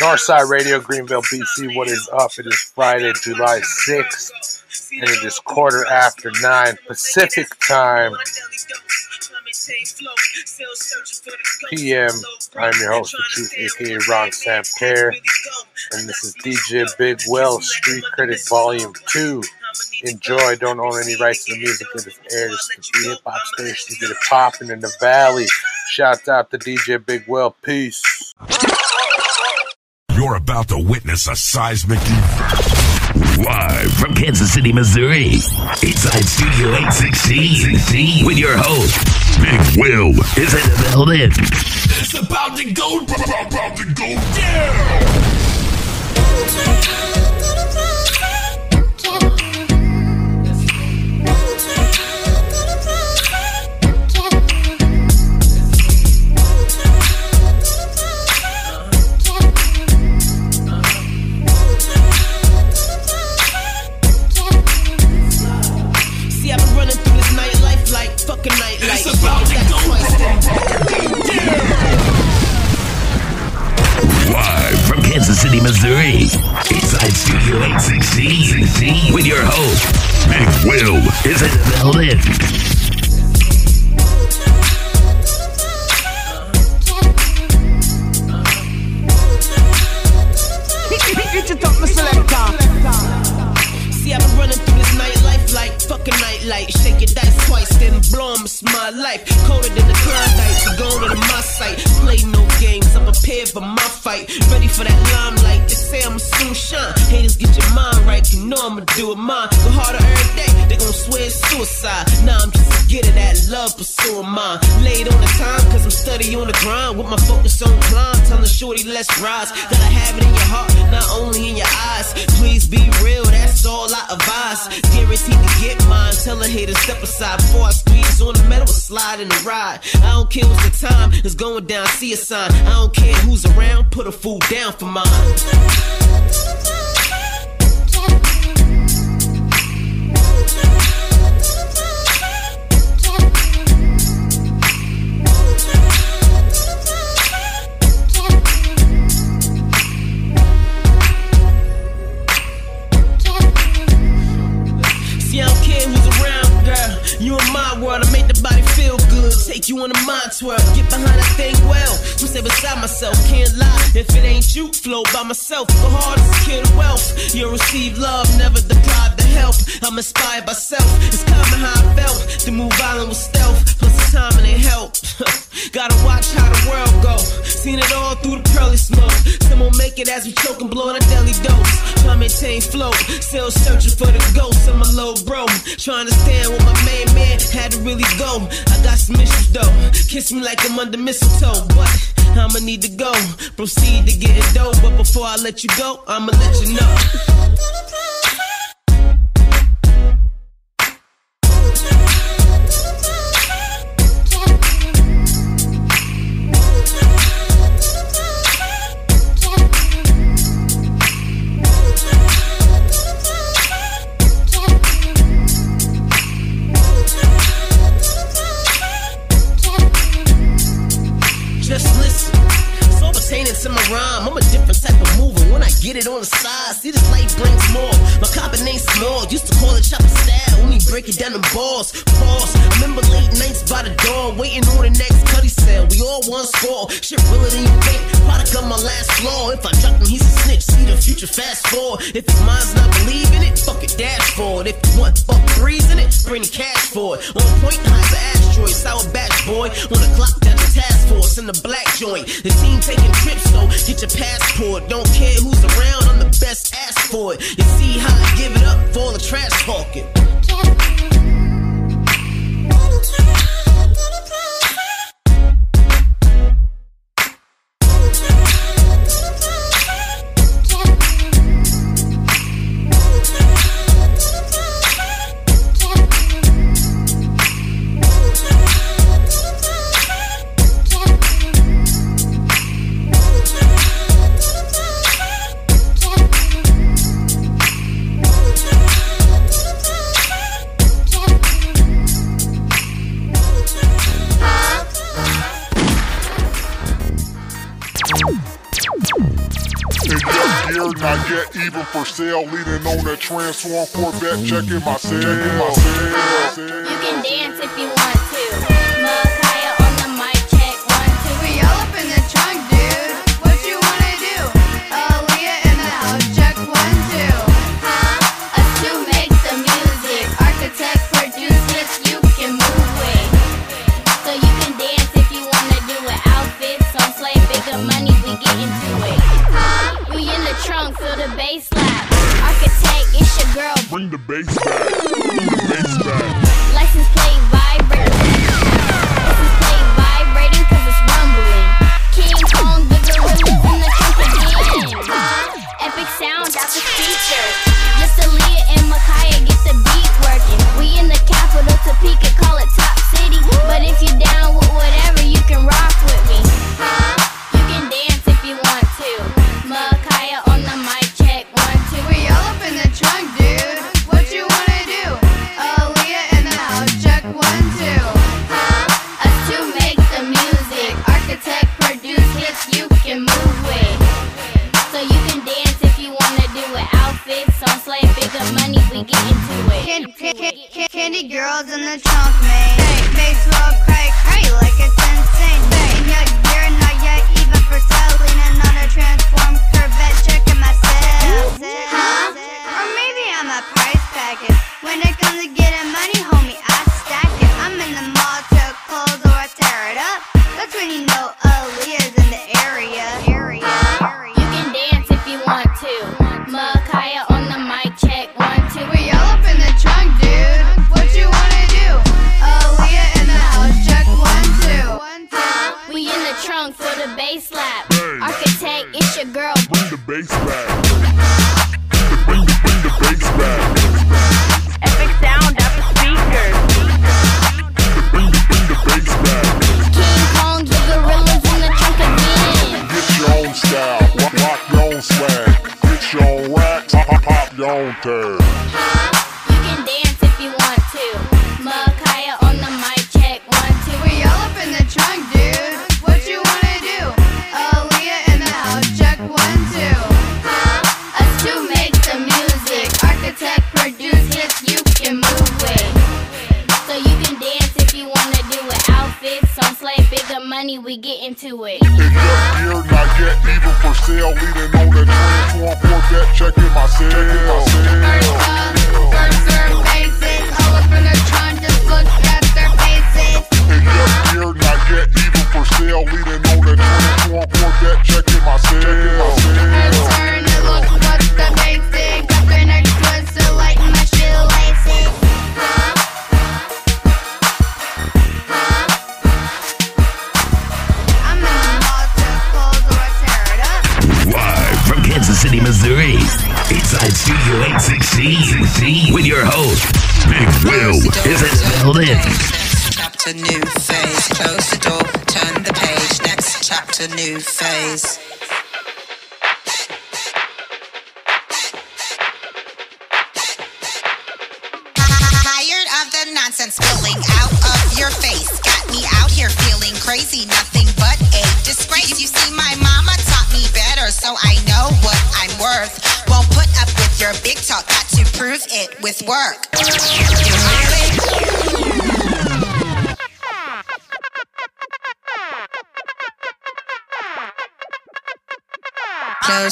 Northside Radio, Greenville, BC. What is up? It is Friday, July 6th, and it is quarter after nine Pacific time. PM. I'm your host, The Truth, aka Ron Sam Care, and this is DJ Big Will Street Critic Volume 2. Enjoy, don't own any rights to the music that is aired. It's the hip hop station. Get it popping in the valley. Shout out to DJ Big Will. Peace. You're about to witness a seismic event. Live from Kansas City, Missouri. Inside Studio 816 with your host, Big Will, is in the building. It's about to go, about to go down. Like fucking. It's about to go, twice. about to go down. Live from Kansas City, Missouri. Inside Studio 816 with your host, Big Will, is in the building. Fucking nightlight. Shake your dice twice, then blow 'em. My life. Colder than the Klondike. You going to my site. Play no games. I'm prepared for my fight. Ready for that limelight. They say I'ma soon shine. Haters get your mind right. You know I'ma do it mine. Go harder every day. They gon' swear it's suicide. Nah, I'm just a that love pursuing mine. Laid on the time, cause I'm steady on the grind. With my focus on climb. Tell the shorty, let's rise. Gotta have it in your heart, not only in your eyes. Please be real, that's all I advise. Guaranteed to get mine. Tell a hater step aside before I squeeze on the metal slide in the ride. I don't care what's the time, it's going down, see a sign. I don't care who's around, put a fool down for mine. Take you on a mind twirl. Get behind that thing well. I'm beside myself, can't lie. If it ain't you, flow by myself. The hardest kid the wealth. You'll receive love, never deprive the help. I'm inspired by self. It's common how I felt. To move violent with stealth. Time and it help. Gotta watch how the world go. Seen it all through the pearly smoke. Some will make it as we choke and blow on a daily dose. Try maintain flow. Still searching for the ghost of my low bro. Trying to stand where my main man had to really go. I got some issues though. Kiss me like I'm under mistletoe. But I'ma need to go. Proceed to getting dope. But before I let you go, I'ma let you know. balls. Pause. Remember late nights by the dawn, waiting on the next cutty sale. We all one score. Shit realer than you think. Product of my last flaw. If I drop him, he's a snitch. See the future fast forward. If his mind's not believing it, fuck it, dash forward. If you want fuck threes in it, bring the cash for it. On point, high an asteroid. Sour batch boy. On the clock, down the task force in the black joint. The team taking trips, so get your passport. Don't care who's around, I'm the best. Ask for it. You see how I give it up for all the trash talking. for sale, leaning on that transform Corvette, checking myself. Checking myself. You can dance if you want money, we get into it. Not yet, even for sale. Leaning on transform, check in my cell.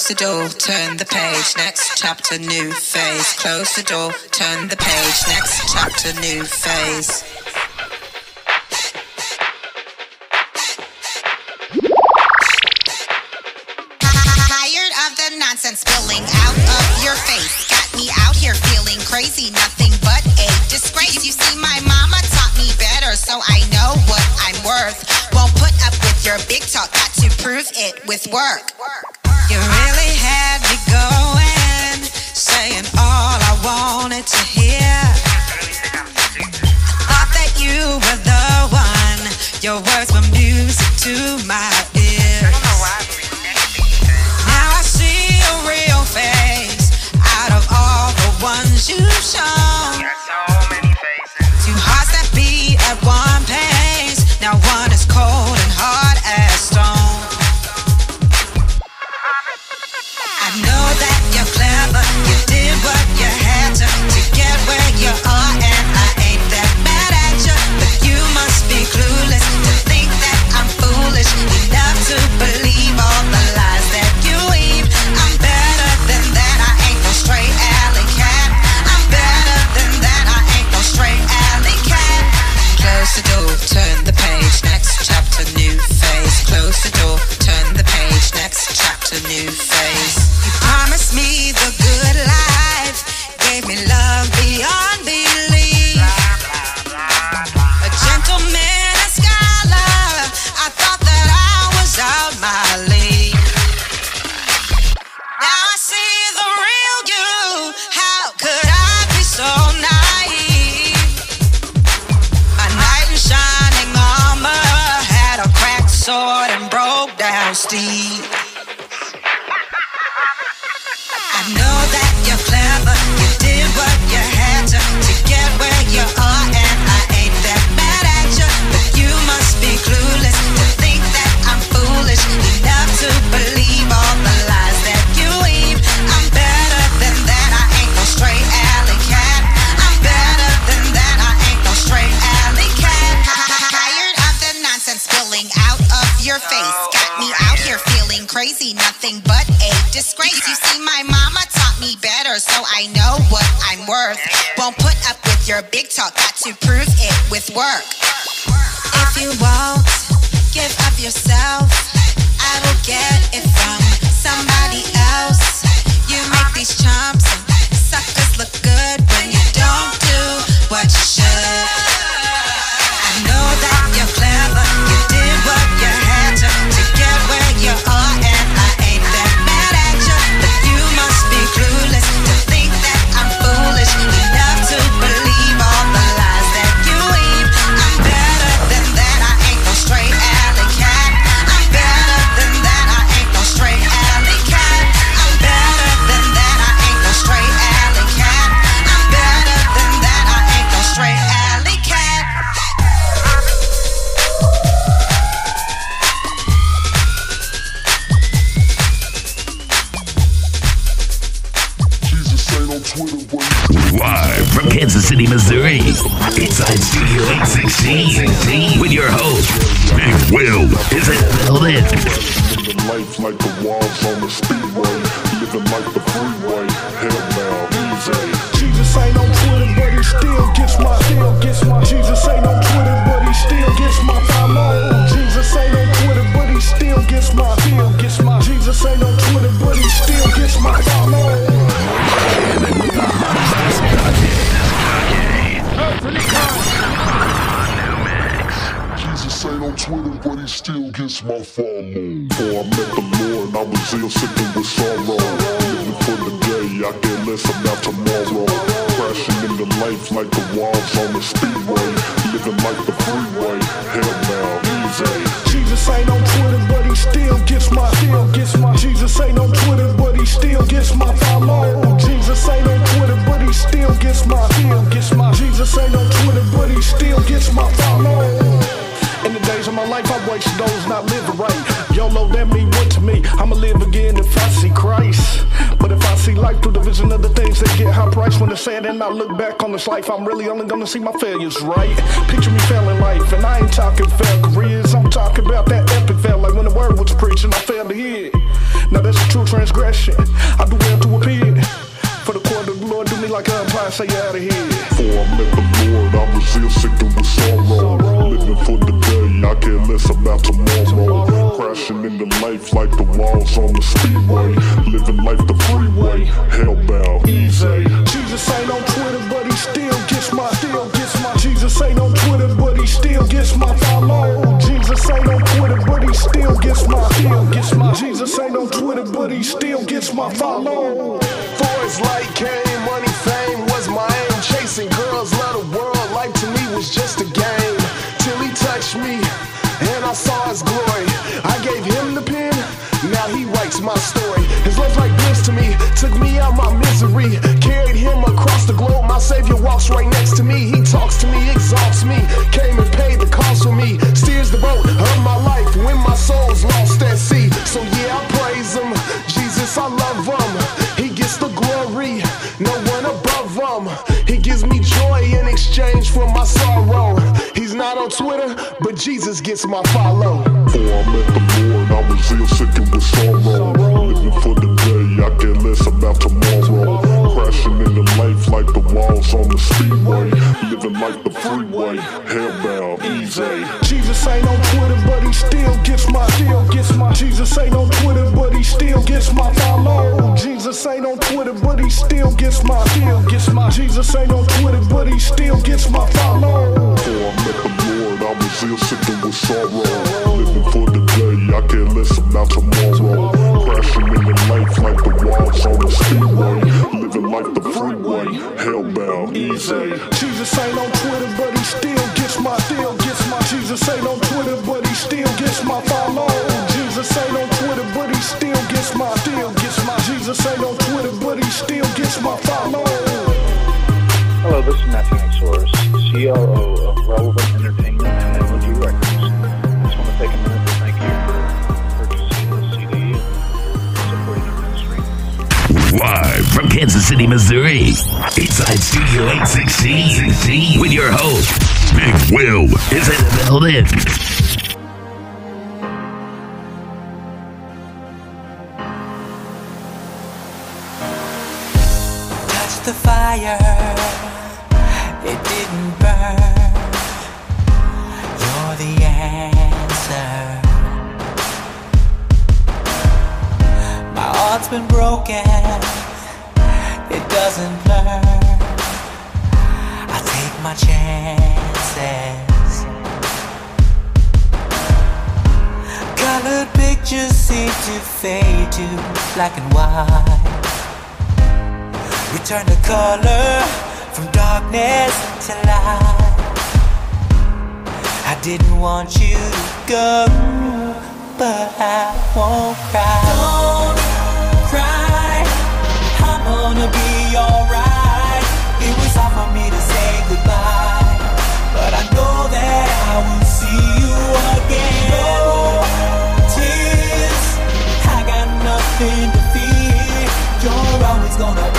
Close the door, turn the page, next chapter, new phase. Close the door, turn the page, next chapter, new phase. Tired of the nonsense spilling out of your face. Got me out here feeling crazy, nothing but a disgrace. You see, my mama taught me better, so I know what I'm worth. Won't put up with your big talk, got to prove it with work. is it building? Living life like the walls on the speedway, living like the freeway. you'll life, I'm really only gonna see my failures, right? Picture me failing life, and I ain't talking fail careers. I'm talking about that epic fail, like when the word was preaching, I failed to hear. Now that's a true transgression. I do well to appear. For the court of the Lord, do me like a umpire, say you out of here. For I'm at the Lord, I resist, sickened with sorrow. sorrow. Living for the day, I care less about tomorrow. tomorrow. Crashing into life like the walls on the speedway. Living life the freeway, hellbound, easy. my follow. For his light came, money, fame was my aim. Chasing girls, love the world, life to me was just a game. Till he touched me, and I saw his glory. I gave him the pen, now he writes my story. His love like this to me, took me out my misery. Carried him across the globe, my savior walks right now. Jesus my follow. Before I met the Lord, I was ill, sick and with sorrow. Living for the day, I care less about tomorrow. Crashing into life like the walls on the speedway. Living like the freeway, hellbound, easy. Jesus ain't on Twitter, but he still gets my, still gets my. Jesus ain't on Twitter, but he still gets my follow. Jesus ain't on Twitter, but he still gets my, still gets my. Jesus ain't on Twitter, but he still gets my follow. Before I met the Lord, I was ill, sick sorrow. Living for the day, I care less about tomorrow. Crashing into life like the walls on the speedway. Living like the freeway, hellbound, easy. Jesus ain't on Twitter, but he still gets my, still gets my. Jesus ain't on Twitter, but he still gets my follow. Jesus ain't on Twitter, but he still gets my, still gets my. Jesus ain't on Twitter, but he still gets my follow. Hello, this is Matthew Source, COO Kansas City, Missouri. Inside Studio 816 with your host, Big Will is in the building. Want you to go, but I won't cry. Don't cry, I'm gonna be alright. It was hard for me to say goodbye, but I know that I will see you again. No tears, I got nothing to fear. You're always gonna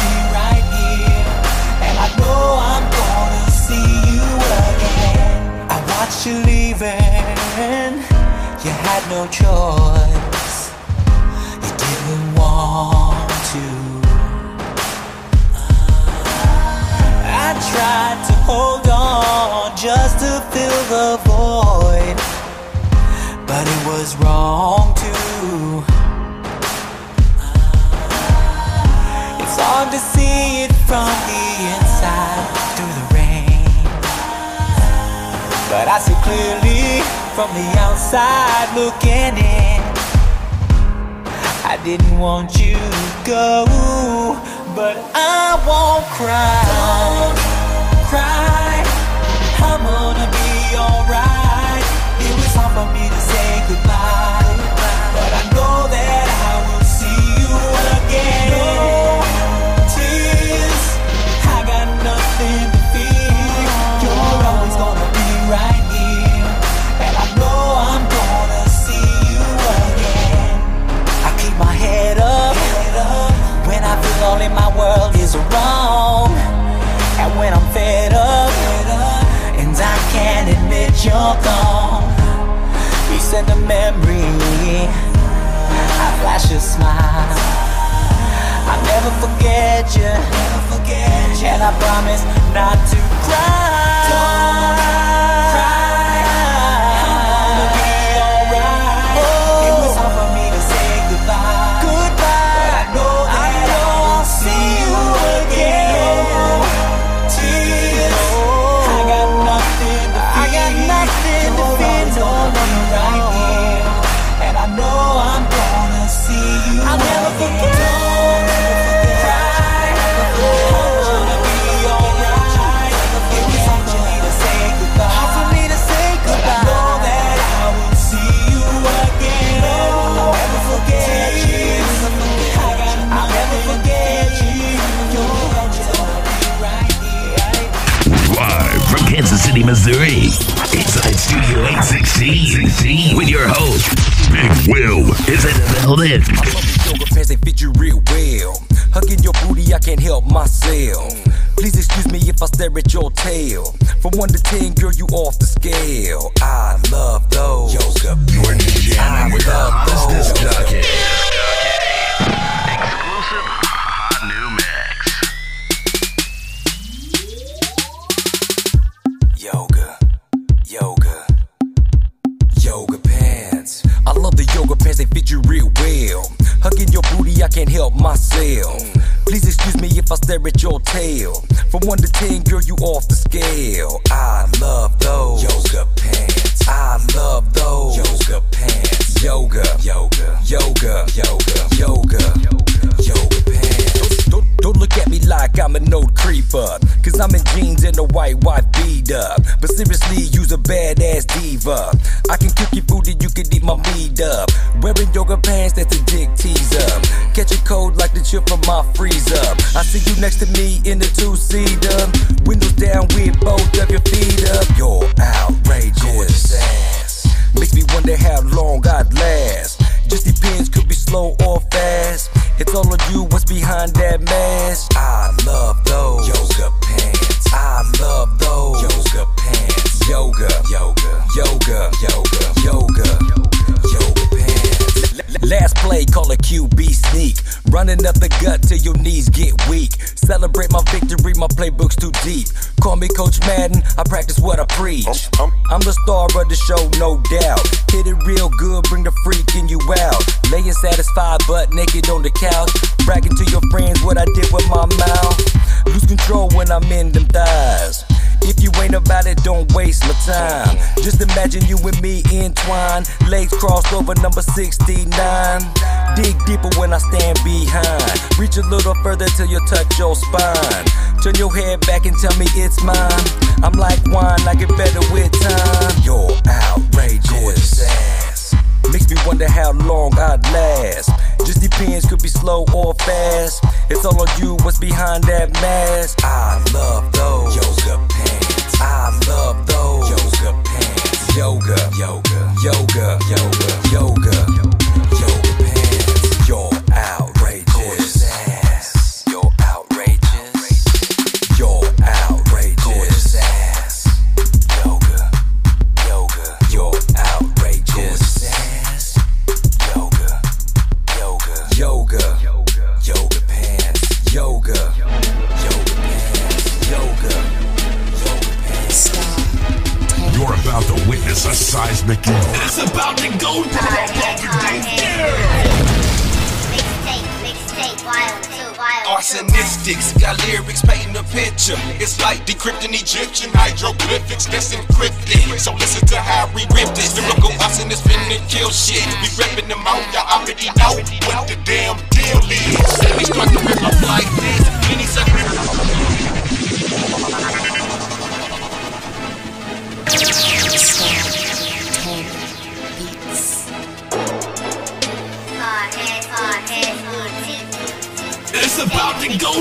you leaving, you had no choice. You didn't want to. I tried to hold on just to fill the void, but it was wrong too. It's hard to see it from the But I see clearly from the outside looking in. I didn't want you to go, but I won't cry. Don't cry, I'm gonna be alright. It was hard for me to say goodbye, but I know that I will see you again. You send a memory, I flash a smile. I'll never forget you, never forget you, and I promise not to cry. Don't cry. Missouri. Inside Studio 816 with your host, Big Will is the building. yoga pants, they fit you real well. Hugging your booty, I can't help myself. Please excuse me if I stare at your tail. From 1 to 10, girl, you off the scale. I love those. Yoga You're in the jamming with the hottest disc jockey. Stare at your tail. From 1 to 10, girl, you off the scale. I love those yoga pants. I love those yoga pants. Yoga, yoga, yoga, yoga, yoga, yoga pants. Don't, don't look at me like I'm an old creeper. Cause I'm in jeans and a white wife beat up. But seriously, you's a badass diva. I can cook your food and you can eat my meat up. Wearing yoga pants, that's a dick teaser. Catch a cold like the chip from my freezer. I see you next to me in the two seater. Windows down with both of your feet up. Star of the show, no doubt. Hit it real good, bring the freak in you out. Laying satisfied, but naked on the couch. Bragging to your friends what I did with my mouth. Lose control when I'm in them thighs. If you ain't about it, don't waste my time. Just imagine you and me entwined, legs crossed over number 69. Dig deeper when I stand behind. Reach a little further till you touch your spine. Turn your head back and tell me it's mine. I'm like wine, I get better with time. You're outrageous. ass. Makes me wonder how long I'd last. Just depends, could be slow or fast. It's all on you, what's behind that mask? I love those yoga pants. I love those yoga pants. Yoga, yoga, yoga, yoga, yoga, yoga a. It's about to go down. About to go down. Mixtape, mixtape, wild too, wild Arsonistics got lyrics painting a picture. It's like decrypting Egyptian hieroglyphics that's encrypted. So listen to how we rip this. Lyrical arsonist finna kill shit. We reppin' them out, y'all already know what the damn deal is. We start to rip up like this. Any Hard It's about to go.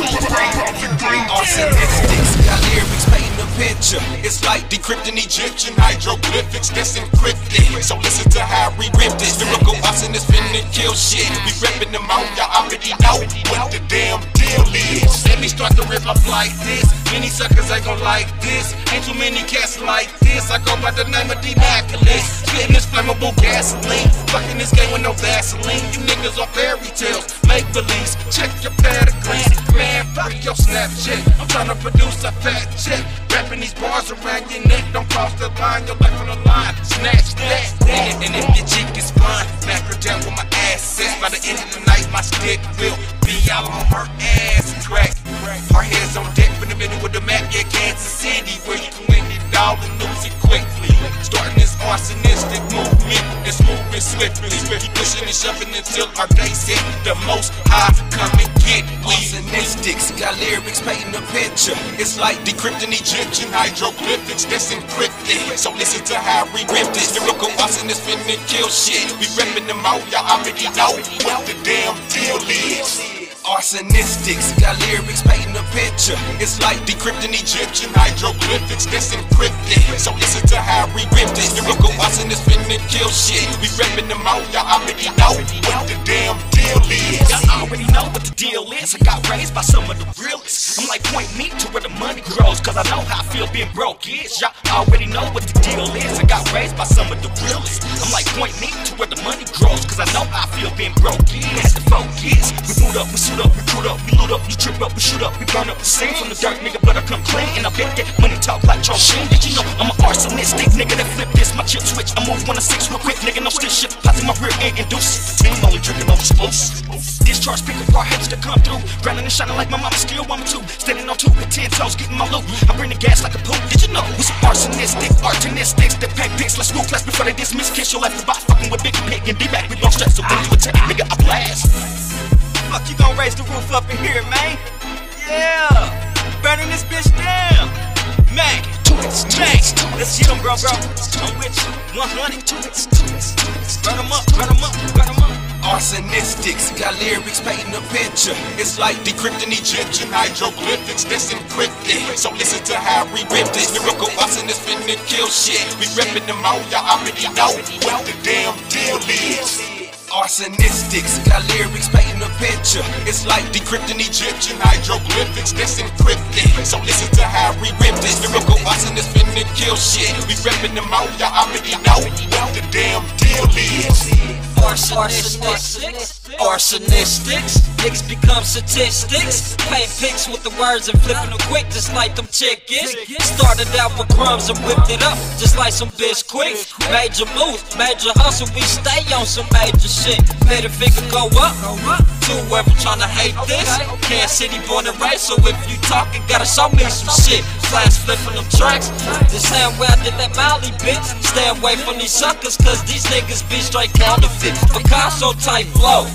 Arsonistics got lyrics painting a picture. It's like decrypting Egyptian hieroglyphics that's encrypted. So listen to how we rip this. Lyrical arsonists finna kill shit. We reppin' them out, y'all already know what the damn is. Let me start to rip up like this. Many suckers ain't gon' like this. Ain't too many cats like this. I go by the name of Demaculate. Spitting this flammable gasoline. Fucking this game with no Vaseline. You niggas are fairy tales. Make believes. Check your pedigree. Man, fuck your Snapchat. I'm trying to produce a fat check. Wrapping these bars around your neck. Don't cross the line. Your life on the line. Snatch that. And, and if your cheek is fine, smack her down with my assets. By the end of the night, my stick will be out on her ass crack. Her heads on deck in the middle of the map, yeah, Kansas City, where you can win it all and lose it quickly. Starting this arsonistic movement that's moving swiftly. Keep pushing and shoving until our days hit the most high. Come and get we. Arsonistics got lyrics painting a picture. It's like decrypting Egyptian hieroglyphics that's encrypted. So listen to how we rip this. Lyrical arsonists finna kill shit. We reppin' them out, y'all already know what the damn deal is. Arsonistics, got lyrics painting a picture. It's like decrypting Egyptian hieroglyphics that's encrypted. So listen to how we rip this. Lyrical arsonist finna kill shit. We reppin' them out, y'all already know what the damn deal is. Y'all already know what the deal is. I got raised by some of the realest. I'm like, point me to where the money grows, cause I know how I feel being broke is. Y'all already know what the deal is. I got raised by some of the realest. I'm like, point me to where the money grows, cause I know how I feel being broke is. The focus. We boot up, we up, we recruit up, we loot up, we trip up, we shoot up, we burn up the scene. From the dirt, nigga, blood I come clean. And I bet that money talk like Charles Sheen. Did you know I'm an arsonistic nigga that flip this? My chip switch, I move one to six real quick, nigga. No still shit, posse my rear end induce. Team only drinking on explosives. Discharge pick up our heads to come through. Grinding and shining like my mama still want me to. Standing on two with ten toes, getting my loot. I bring the gas like a poop. Did you know we some arsonistic, artonistics that pack pics like school class before they dismiss. Kiss your left about fucking with Big Pig and D-Back. We blow stress, so when you attack, nigga, I blast. Fuck, you gon' raise the roof up in here, man? Yeah, burning this bitch down. Mac, Mac, let's get 'em, bro, bro. I'm with you, 100. Burn 'em up, burn 'em up, burn 'em up. Arsonistics, got lyrics painting a picture. It's like decrypting Egyptian hieroglyphics that's encrypted. So listen to how we rip this. Lyrical arsonists finna kill shit. We reppin' them out, y'all already know what the damn deal is. Arsonistics, got lyrics painting a picture. It's like decrypting Egyptian hieroglyphics that's encrypted. So listen to how we rip this. Lyrical arsonists finna kill shit. We reppin' them out, y'all already know what the damn deal is. Arsonistics, arsonistics, niggas become statistics. Paint pics with the words and flipping them quick, just like them chickens. Started out with crumbs and whipped it up, just like some bitch quick. Major moves, major hustle, we stay on some major shit. Made a figure go up, to whoever tryna hate this. Kansas City born and raised, so if you talking, gotta show me some shit. Flash flipping them tracks, the same way I did that Molly bitch. Stay away from these suckers, cause these niggas be straight counterfeit. Picasso type flow,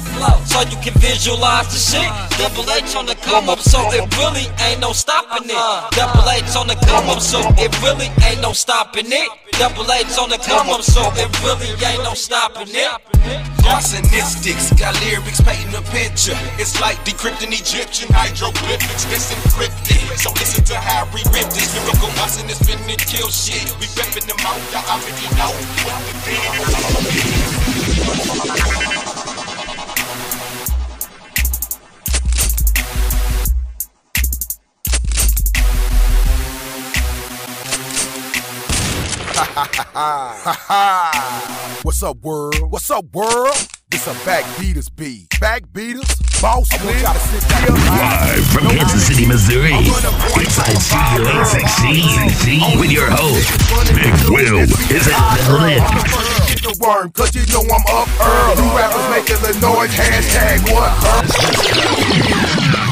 so you can visualize the shit. Double H on the come up, so it really ain't no stopping it. Double H on the come up, so it really ain't no stopping it. Double H on the come up, so it really ain't no stopping it. Arsonistics, got lyrics painting a picture. It's like decrypting Egyptian hieroglyphics that's encrypted. So listen to how we rip this. Lyrical arsonists finna kill shit. We reppin' them out, y'all already know the deal is. What's up, world? What's up, world? This a backbeaters beat. Backbeaters? Boss, I want y'all to sit down. Live from Kansas City, Missouri. Inside Studio 816 with your host, Big Will is in the the worm, cause you know I'm up early. You rappers making the noise, hashtag what? Hot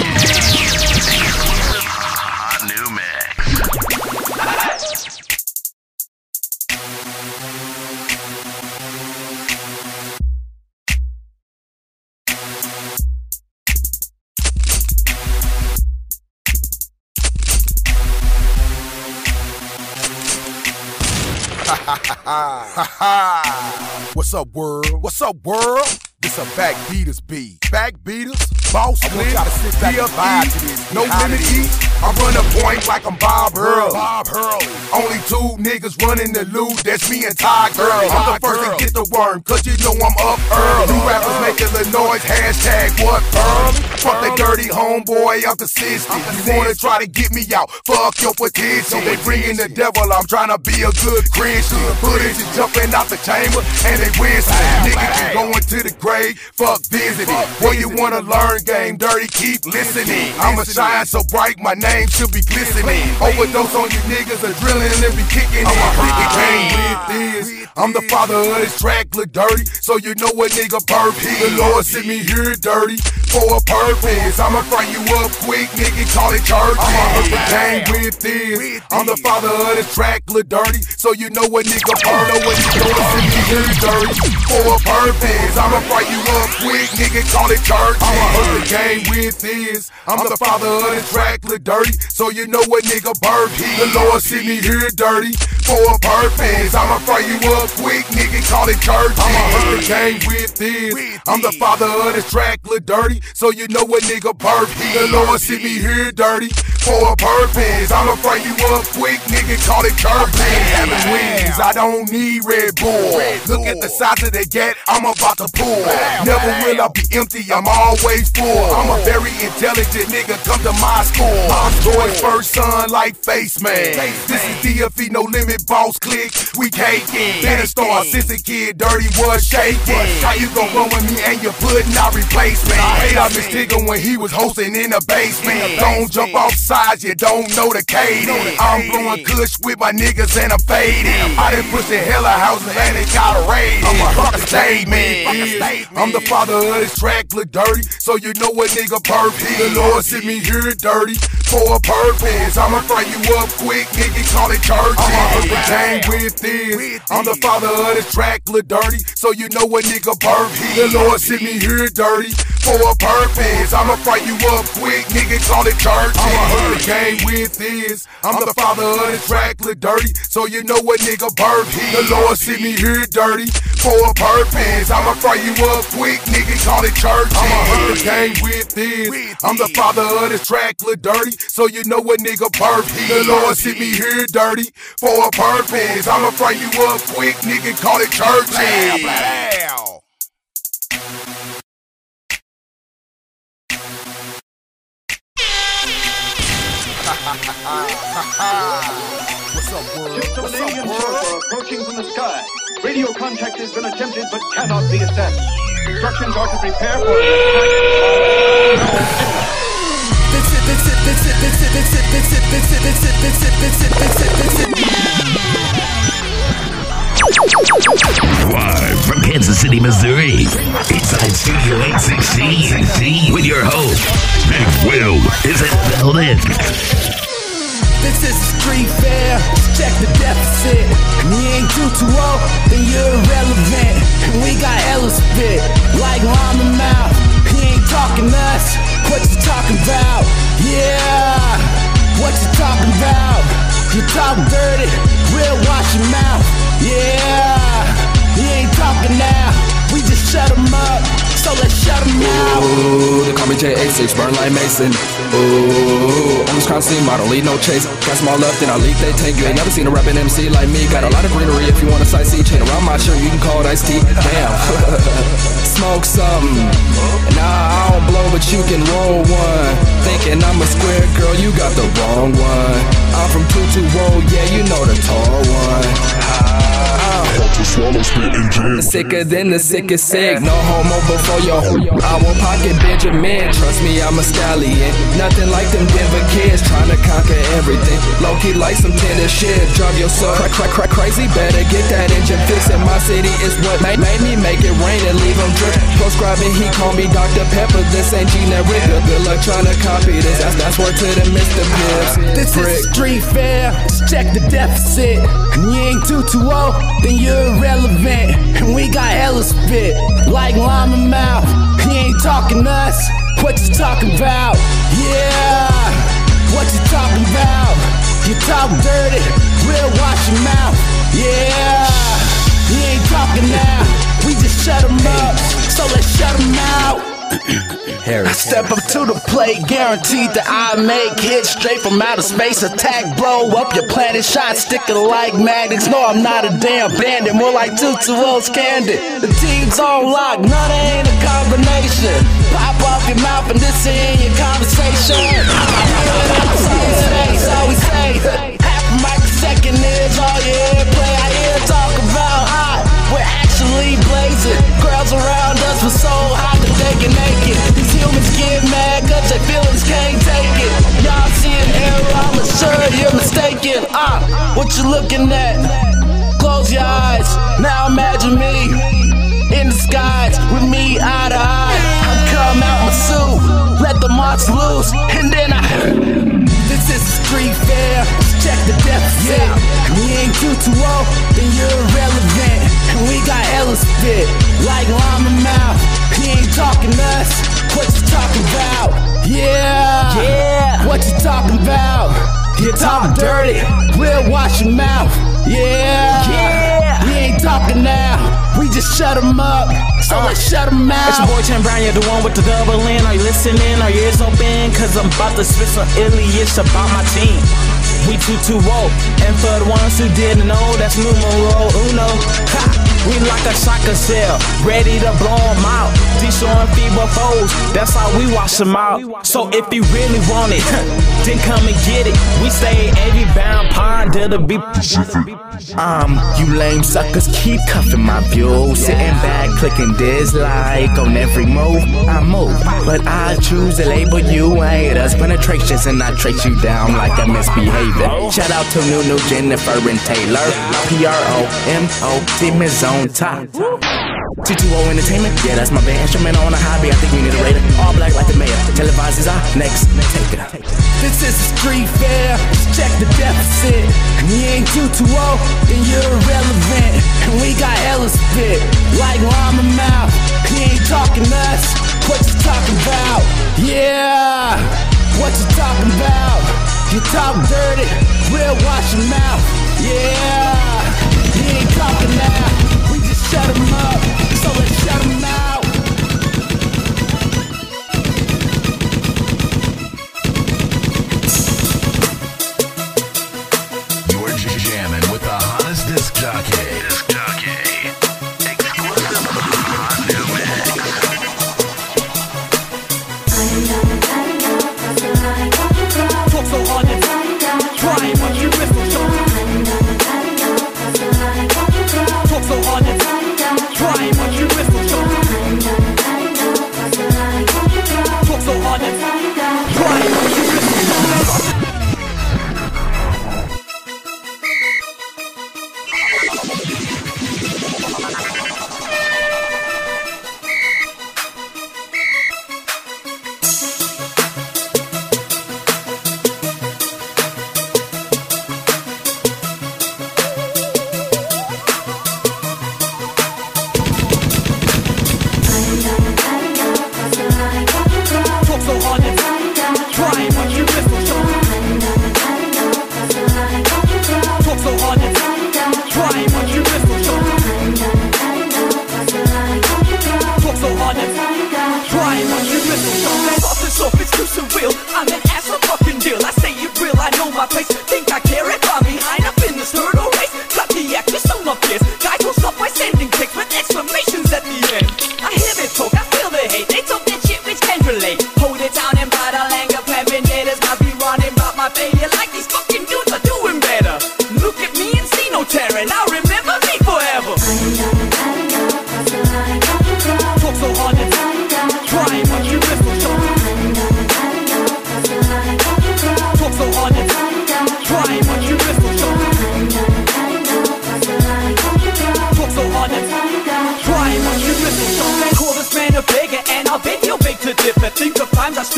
Ah. What's up, world? What's up, world? This a backbeaters beat. Backbeaters? Boss, I want y'all to sit back and vibe to this. No limit E. I run a point like I'm Bob Hurley. Bob Hurley. Only two niggas running the loot. That's me and Ty Girl. I'm the first to get the worm, cause you know I'm up early. You rappers making the noise, hashtag what early? Fuck that dirty homeboy, I'm consistent. You wanna try to get me out, fuck your potential. They bringing the devil, I'm trying to be a good Christian. Footage is jumping out the chamber, and they whistling. Niggas keep going to the grave, fuck visiting. Boy, you wanna learn game dirty, keep listening. I'ma shine so bright, my name should be glistening. Overdose on you niggas, a drilling and be kicking it. Wicked game with this. I'm the father of this track, look dirty, so you know what nigga burp The Lord sent me here dirty for a purpose. I'ma fry you up quick, nigga, call it church. I'ma hurt the game with this. I'm the father of this track, look dirty, so you know what nigga what you Lord sent me here dirty for a purpose. I'ma fry you up quick, nigga, call it church. I'ma hurt the game with this. I'm the father of this track, look dirty, so you know what nigga burp. The Lord sent me here dirty for a purpose. I'ma fry you up quick, nigga, call it church. I'm a hurricane with this. I'm the father of this track, look dirty, so you know what nigga perfect. The Lord see me here dirty for a purpose. I'ma fry you up quick, nigga, call it church. Having wings, I don't need Red Bull. Look at the size of the gate, I'm about to pull. Never will I be empty, I'm always full. I'm a very intelligent nigga, come to my school. I'm Joy's first son, like Face Man. This is DFE, no limit, boss click. We caking. Better start since a kid, dirty was shaking. How you gon' run with me and you putting out replacement? I hate I Miss Tigger when he was hosting in the basement. Don't jump off sides, you don't know the cadence. I'm blowing kush with my niggas and I'm fading. I done pushed the hell out houses and it got a raid. I'm a fucking statement. I'm the father of this track, look dirty, so you know what nigga perfect. The Lord sent me here dirty for a purpose. I'ma fry you up quick, nigga, call it church. Hurt the game with this. I'm the father of this track, look dirty, so you know what nigga perfect. The Lord sent me here dirty for a purpose. I'ma fry you up quick, nigga, call it church. I'ma hurt the game with this. I'm the father of this track, look dirty, so you know what nigga perfect. The Lord sent me here dirty for a purpose. I'ma fry you up quick, nigga, call it church. I'ma hurt the game with this. I'm the father of this track, look dirty, so you know what nigga perfect. The Lord sent me here dirty for a purpose. I'ma fry you up quick, nigga, call it church. What's up, world? What's up, world? are approaching from the sky. Radio contact has been attempted but cannot be assessed. Instructions are to prepare for an Live from Kansas City, Missouri, inside Studio 816 with your host, Big Will is in the building. This is a street fair. Check the deficit. You ain't too too old, then you're irrelevant. And we got hella spit, like llama mouth. He ain't talking us. What you talking about? Yeah. What you talking about? You talk dirty, real wash your mouth. Yeah. He ain't talking now. We just shut him up. So let's shut him out. Ooh, they call me J86, burn like Mason. Ooh, on this crime scene, I don't lead no chase. Got small left, then I leave they tank. You ain't never seen a rapping MC like me. Got a lot of greenery if you wanna sightsee. Chain around my shirt, you can call it iced tea. Damn. Smoke something. Nah, I don't blow, but you can roll one. Thinking I'm a square girl, you got the wrong one. I'm from 220, yeah, you know the tall one. Sicker than the sickest sick. No homo before your I won't pocket Benjamin. Trust me, I'm a stallion. Nothing like them Denver kids trying to conquer everything. Low key like some tennis shit. Drive your soul crack, crack, crack, crazy. Better get that engine fixed. In my city is what made, made me make it rain and leave them drip. Proscribing, he call me Dr. Pepper. This ain't generic. Good, luck trying to copy this. That's, that's word to the Mr. Pips. This is street fair. Check the deficit. And you ain't too too old, oh, then you're irrelevant. And we got hella spit, like llama mouth. He ain't talking us. What you talking about? Yeah. What you talking about? You talk dirty, real wash your mouth. Yeah. He ain't talking now. We just shut him up. So let's shut him out. I step up to the plate, guaranteed that I make hits straight from outer space. Attack, blow up your planet, shot sticking like magnets. No, I'm not a damn bandit, more like two O's candid. The team's on lock, none ain't a combination. Pop off your mouth and this ain't your conversation. Half a is all you hear talk about hot. We're actually blazing. Girls around us were so hot they naked. These humans get mad cause their feelings can't take it. Y'all see an error, I'm sure you're mistaken. Ah, what you looking at? Close your eyes. Now imagine me in the skies with me eye to eye. I'm come out my suit, let the marks loose, and then I. This is street fair. Check the deficit. Yeah. We ain't too too old, then you're irrelevant. And we got hella spit, like llama mouth. He ain't talking us. What you talking about? Yeah. Yeah. What you talking about? You talk dirty, we'll wash your mouth. Yeah. Yeah. We ain't talking now. We just shut 'em up. So uh. let's shut 'em out. It's your boy Tim Brown, you're the one with the double in. Are you listening? Are your ears open? Cause I'm about to spit some illy-ish about my team. We two two woke, and for the ones who didn't know, that's numero uno. Ha! We like a soccer cell, ready to blow blow 'em out. These showing feeble foes, that's how we wash 'em out. So if you really want it, then come and get it. We stay every bound pond to the beat. Um, you lame suckers keep cuffing my view. Sitting back, clicking dislike on every move I move. But I choose to label you haters. Penetrations and I trace you down like a misbehavior. Shout out to New New Jennifer and Taylor. P R O M O, is on top. T2O Entertainment, yeah, that's my band. Instrumental on a hobby, I think we need a rating. All black like the mayor. Televised is our next taker. This is a street fair, check the deficit. And you ain't Q2O, then you're irrelevant. And we got hella spit, like llama mouth. You ain't talking us, what you talking about? Yeah, what you talking about? You talk dirty, we'll wash your mouth. Yeah, you ain't talking now, we just shut 'em up.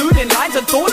Stood in and thought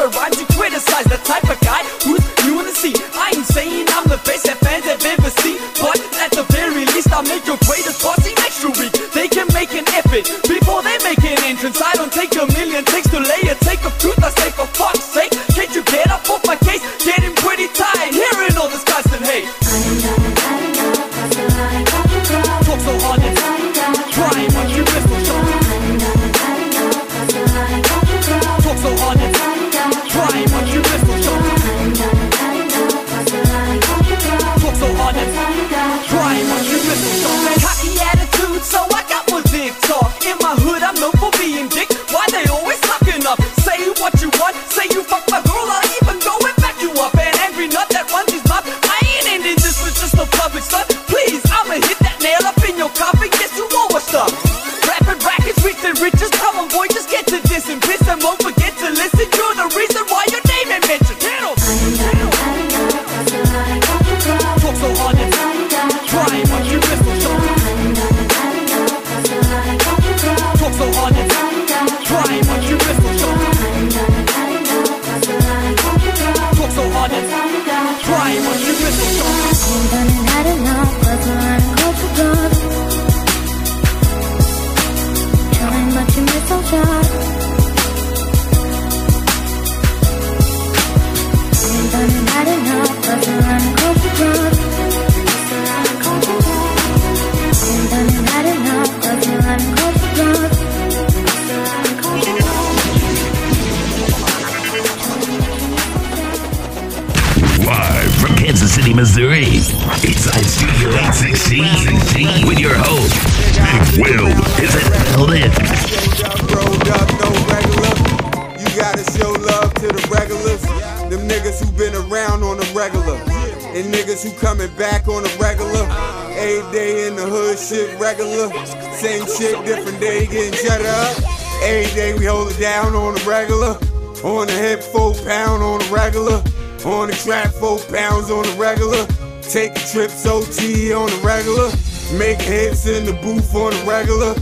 down on the regular. On the hip, four pound on the regular. On the track, four pounds on the regular. Taking trips OT on the regular. Making hits in the booth on the regular.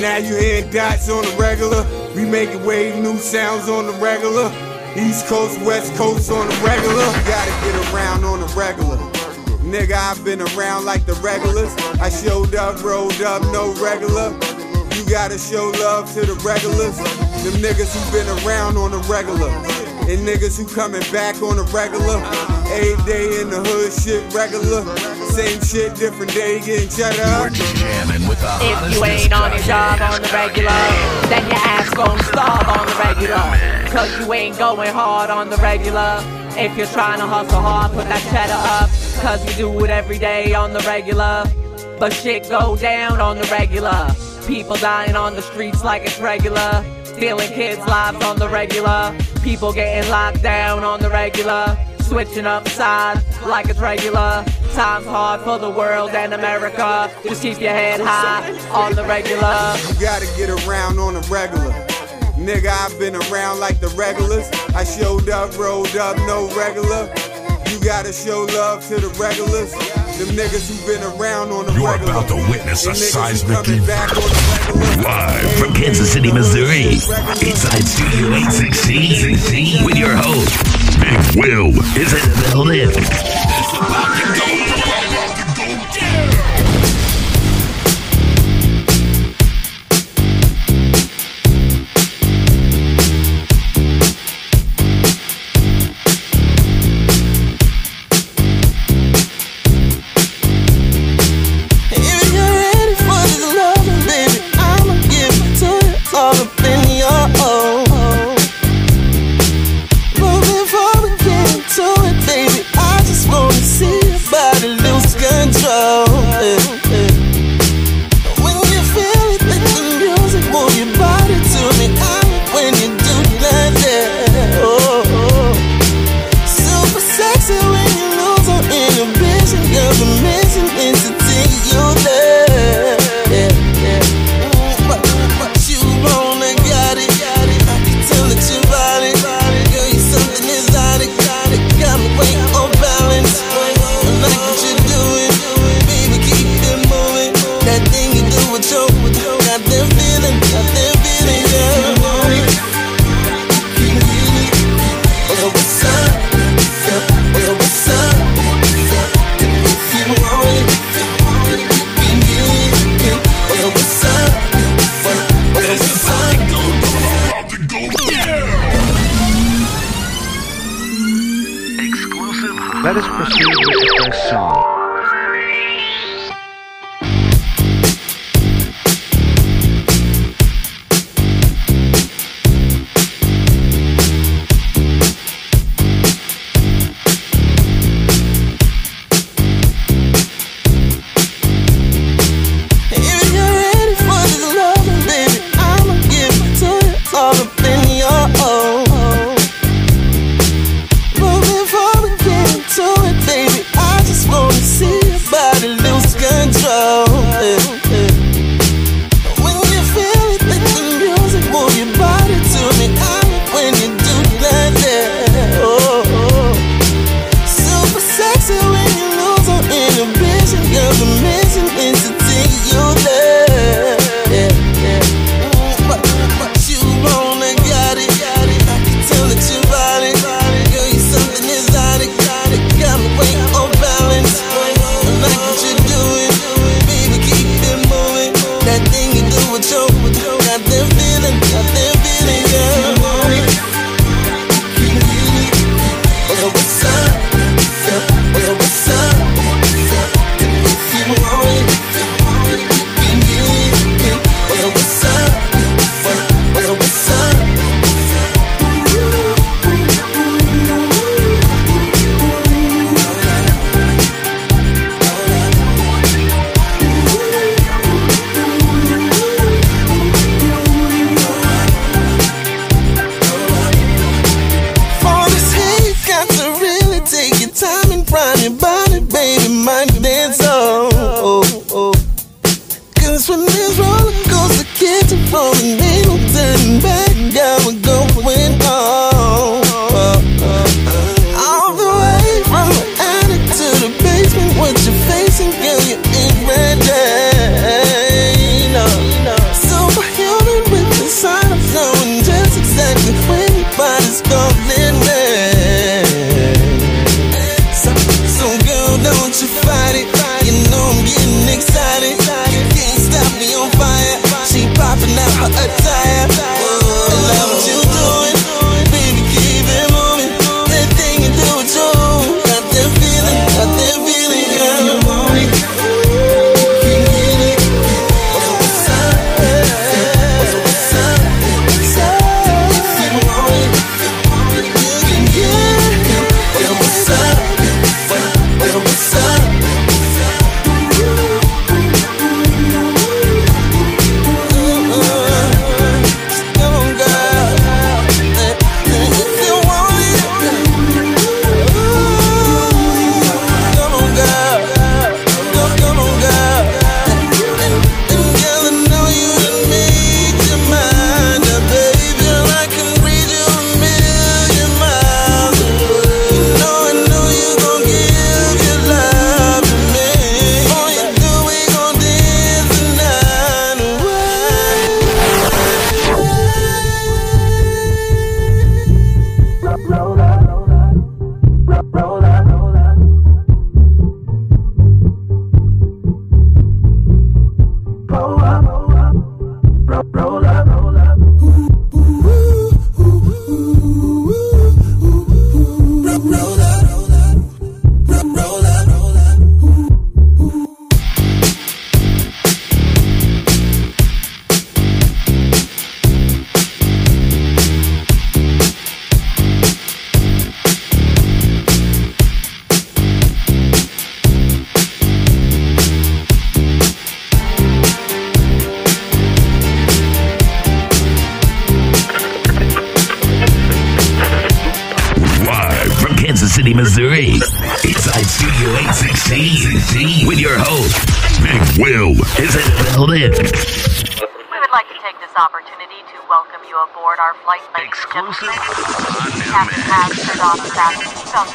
Now you hearing dots on the regular. We making wave new sounds on the regular. East Coast, West Coast on the regular. Gotta get around on the regular. Nigga, I've been around like the regulars. I showed up, rolled up, no regular. You gotta show love to the regulars. Them niggas who been around on the regular. And niggas who coming back on the regular. Every day in the hood, shit regular. Same shit, different day, getting cheddar. shut up. If you ain't on your job on the regular, then your ass gon' starve on the regular. Cause you ain't going hard on the regular. If you're trying to hustle hard, put that cheddar up. Cause we do it every day on the regular. But shit go down on the regular. People dying on the streets like it's regular. Stealing kids' lives on the regular. People getting locked down on the regular. Switching up sides like it's regular. Times hard for the world and America. Just keep your head high on the regular. You gotta get around on the regular. Nigga, I've been around like the regulars. I showed up, rolled up, no regular. You gotta show love to the regulars. Them niggas who've been around on the You're regular. about to witness a And niggas who seismic event. back on the. Live from Kansas City, Missouri. Inside Studio 816 with your host, Big Will is in the building. excited. You know I'm getting excited. You can't stop me on fire. She popping out her attire.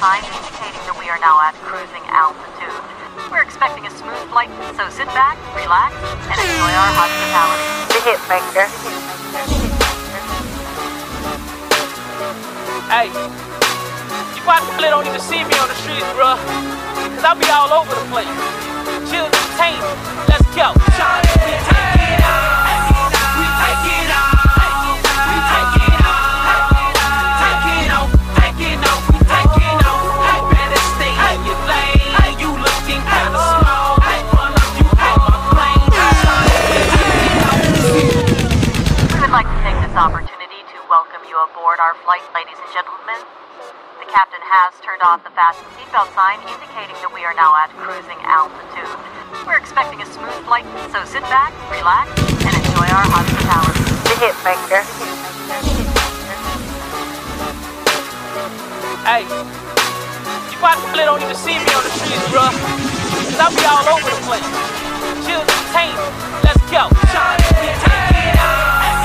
Sign indicating that we are now at cruising altitude. We're expecting a smooth flight, so sit back, relax, and enjoy our hospitality. The hit maker. Hey, you probably don't even see me on the streets, bruh. Cause I'll be all over the place. Chill entertainment. Let's go. Our flight, ladies and gentlemen. The captain has turned off the fasten seatbelt sign indicating that we are now at cruising altitude. We're expecting a smooth flight, so sit back, relax, and enjoy our hospitality. The hit maker. Hey, you probably don't even see me on the streets, bruh. Cause I be all over the place. Chill entertainment. Let's go. Shawty, we take it off.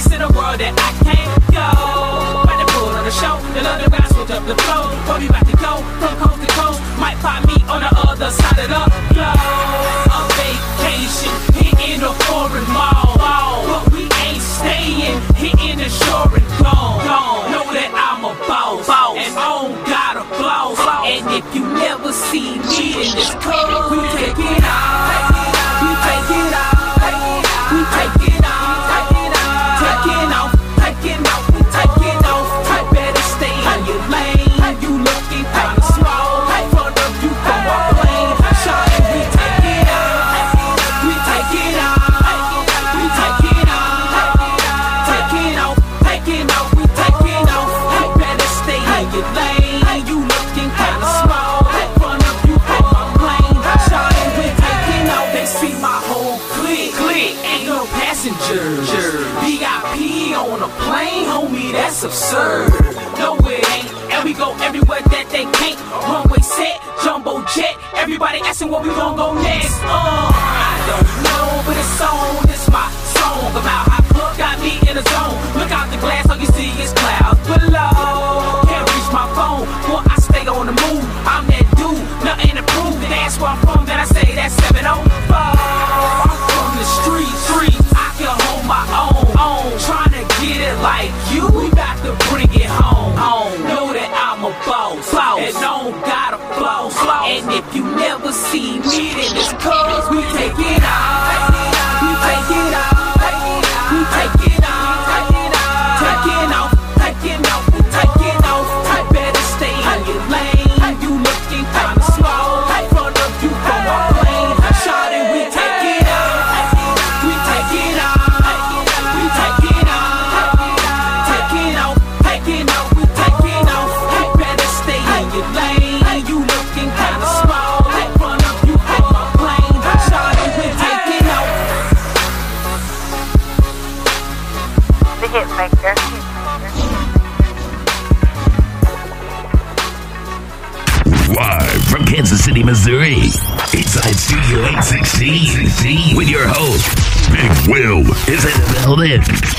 Place in the world that I can't go. When they pull on the show, the London guys switch up the flow. Where we about to go from coast to coast. Might find me on the other side of the globe. A vacation, hitting a foreign mall. But we ain't staying, hitting the shore and gone. gone. Know that I'm a boss, and I don't got a floss. And if you never see me in this club, we take No, it ain't. And we go everywhere that they can't. Runway set, jumbo jet. Everybody asking where we gon' go next. Uh, I don't know, but it's on. It's my song about how plug got me in the zone. Look out the glass, all you see is clouds below. Can't reach my phone, boy, I stay on the move. I'm that dude, nothing to prove. That's where I'm from, that I say that's 704. I'm from the street, street. I can hold my own, own. Trying to get it like you, boss, boss. and got a floss, floss. And if you never see me, then it's cause we take it out. We take it out. Studio 816 with your host, Big Will is in the building.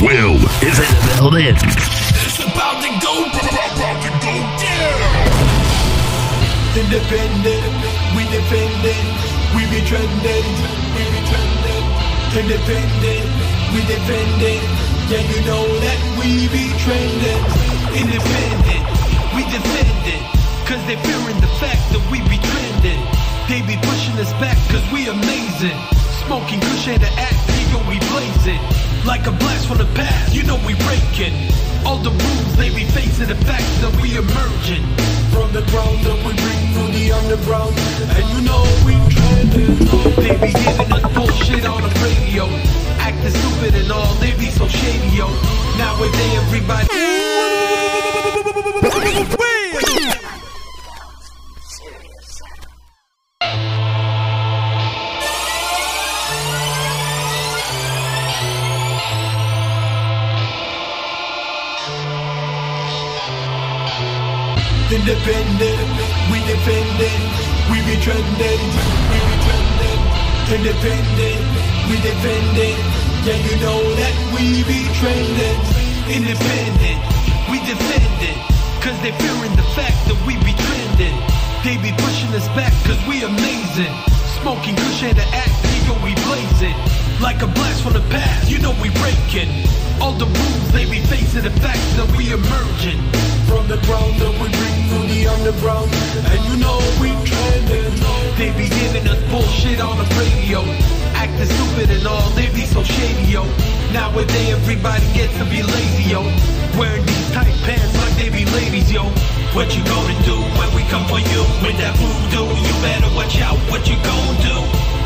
Will is in the building. It's about to go, down. Independent, we defending, we be trending, we be trending. Independent, we defending, yeah you know that we be trending. Independent, we defending, cause they fearing the fact that we be trending. They be pushing us back cause we amazing. Smoking kush the act, ego we blazing. Like a blast from the past, you know we breaking. All the rules, they be facing the fact that we emerging. From the ground up, we bring through the underground, and you know we trending. They be giving us bullshit on the radio. Acting stupid and all, they be so shady, yo. Nowadays, everybody. Independent, we defending, we be trending, we be trending. Independent, we defending, yeah you know that we be trending. Independent, we defending, cause they fearing the fact that we be trending. They be pushing us back cause we amazing. Smoking and the act, ego we blazing. Like a blast from the past, you know we breaking. All the rules, they be facing the fact that we emerging. From the ground up, we bring through the underground, and you know we trending. They be giving us bullshit on the radio. Acting stupid and all, they be so shady, yo. Nowadays, everybody gets to be lazy, yo. Wearing these tight pants like they be ladies, yo. What you gonna do when we come for you? With that voodoo, you better watch out what you gonna do.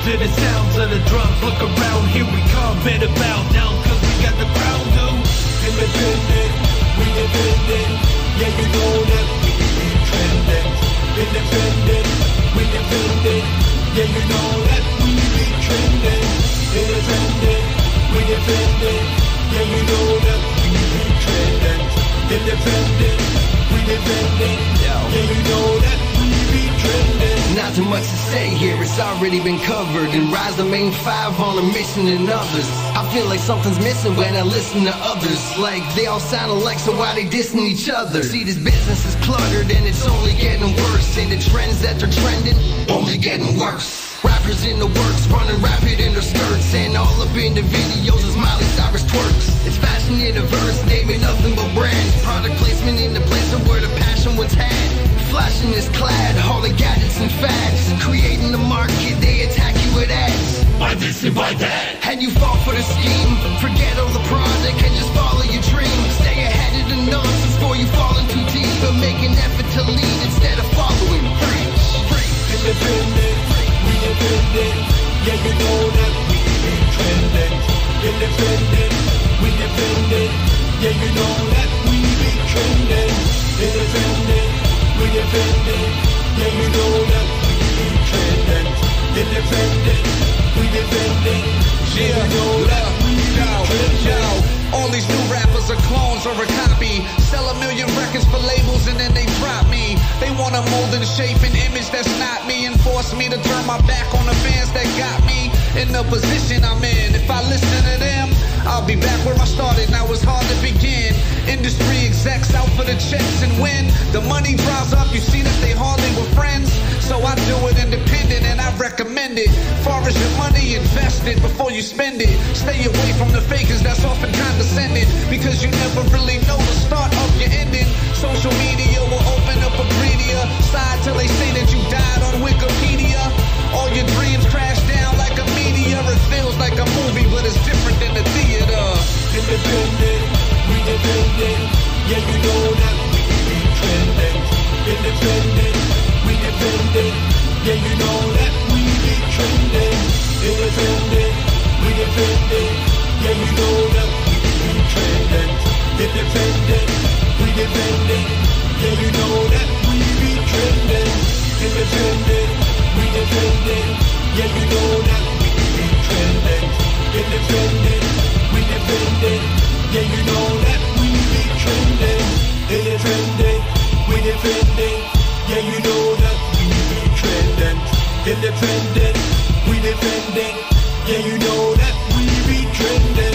To the sounds of the drums, look around, here we come. Better bow down, cause we got the crown, dude. Independent, we defending, yeah you know that we be trending. We yeah you know that we be trending. We defending, yeah you know that we yeah you know that. Not too much to say here, it's already been covered. And rise the main five on a mission and others. I feel like something's missing when I listen to others. Like they all sound alike, so why they dissing each other? See, this business is cluttered and it's only getting worse. And the trends that they're trending only getting worse. Rappers in the works, running rapid in their skirts. And all up in the videos is Miley Cyrus twerks. It's fashion in a verse, naming nothing but brands. Product placement in the place of where the passion was had. Flashing is clad, all the gadgets and fads. Creating the market, they attack you with ads. Buy this and buy that. And you fall for the scheme. Forget all the product and just follow your dream. Stay ahead of the nonsense before you fall in too deep. But make an effort to lead instead of following. Preach, preach. Independent, we defending, yeah you know that we be trending. Independent, we defending, yeah you know that we be trending. Independent, we defending, yeah you know that we trending. Independent, we defending, yeah you know that we trending. All these new rappers are clones or a copy. Sell a million records for labels and then they drop me. They wanna mold and shape an image that's not me and force me to turn my back on the fans that got me in the position I'm in. If I listen to them, I'll be back where I started. Now it's hard to begin. Industry execs out for the checks and when the money dries up, you see that they hardly were friends. So I do it independent and I recommend it. Far as your money, invest it before you spend it. Stay away from the fakers that's often condescending because you never really know the start of your ending. Social media will open up a greedier side till they say that you died on Wikipedia. All your dreams crash down like a. It feels like a movie, but it's different than the theater. Independent, we defending, yeah you know that we be trending. Independent, we defending, yeah you know that we be trending. Independent, we defending, yeah you know that we be trending. Independent, we defending, yeah you know that we be trending. Independent, we defending, yeah you know that trending. Independent, we defending, yeah you know that we be trending. Independent, we defending, yeah you know that we be trending. Independent, we defending. Yeah, you know that we be. Trending.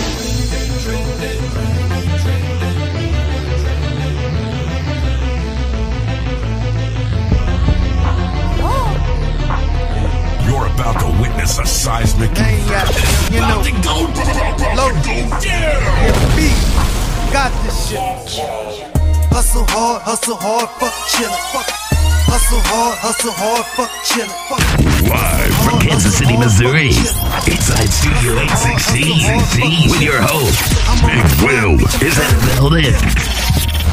Witness a seismic event. you know, About to go, low, about to go down. yeah, beat, got this shit. Hustle hard, hustle hard, fuck chillin', fuck. Hustle hard, hustle hard, fuck chillin', fuck. Live from Kansas City, Missouri. Inside Studio 816 with your host, Big Will is in the building.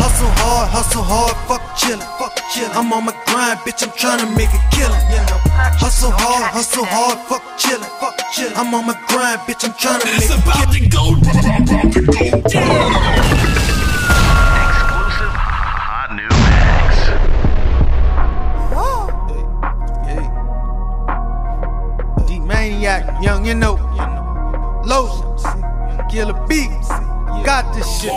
Hustle hard, hustle hard, fuck chillin', fuck chillin'. I'm on my grind, bitch, I'm tryna make a killin', you know. Hustle hard, hustle hard, fuck chillin', fuck chillin'. I'm on my grind, bitch, I'm tryna make It's a about to go, about to go down. Exclusive hot new mix. D Maniac, young, you know. Low, killer beat, got this shit.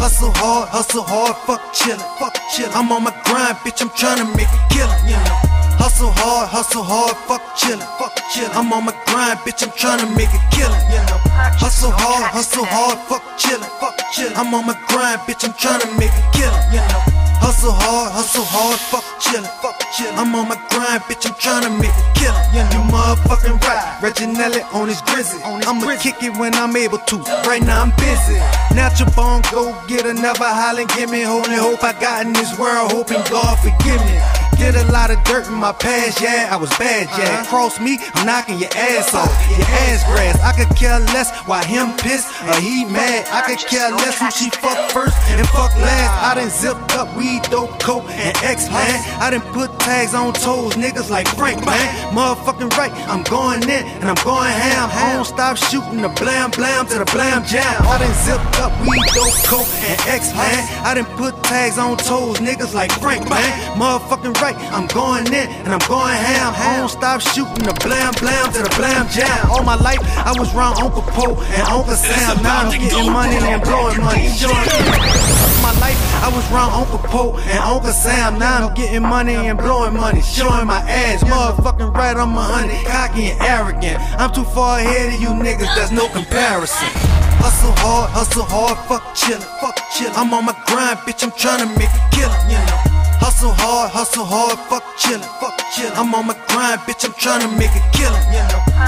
Hustle hard, hustle hard, fuck chillin', fuck chillin'. I'm on my grind, bitch, I'm tryna make a killin', you know. Hustle hard, hustle hard, fuck chillin', fuck chillin'. I'm on my grind, bitch, I'm tryna make a killin', you know. Hustle hard, hustle hard, fuck chillin', fuck chillin'. I'm on my grind, bitch, I'm tryna make a killin', you know. Hustle hard, hustle hard, fuck chillin', fuck chillin'. I'm on my grind, bitch, I'm tryna make a killin'. Yeah, you motherfucking right. Reginelli on his grizzly. I'ma kick it when I'm able to. Right now I'm busy. Natural bone, go get another hollin', give me holy hope I got in this world, hoping God forgive me. Did a lot of dirt in my past, yeah, I was bad, yeah. Uh-huh. Cross me, I'm knocking your ass off, your ass grass. I could care less why him pissed or he mad. I could care less who she fuck first and fuck last. I done zipped up weed, dope, coke, and X, man. I done put tags on toes, niggas like Frank, man. Motherfucking right, I'm going in and I'm going ham. I don't stop shooting the blam blam to the blam jam. I done zipped up weed, dope, coke, and X, man. I done put tags on toes, niggas like Frank, man. Motherfucking right, I'm going in and I'm going ham. I don't stop shooting the blam blam to the blam jam. All my life, I was around Uncle Poe and Uncle Sam. Now I'm getting money and blowing money. My life, I was around Uncle Poe and Uncle Sam. Now I'm getting money and blowing money. Showing my ass, motherfucking right on my honey. Cocky and arrogant. I'm too far ahead of you niggas, there's no comparison. Hustle hard, hustle hard, fuck chillin', fuck chillin'. I'm on my grind, bitch, I'm tryna make a killin', you know. Hustle hard, hustle hard, fuck chillin', fuck chillin'. I'm on my grind, bitch, I'm tryna make a killin'.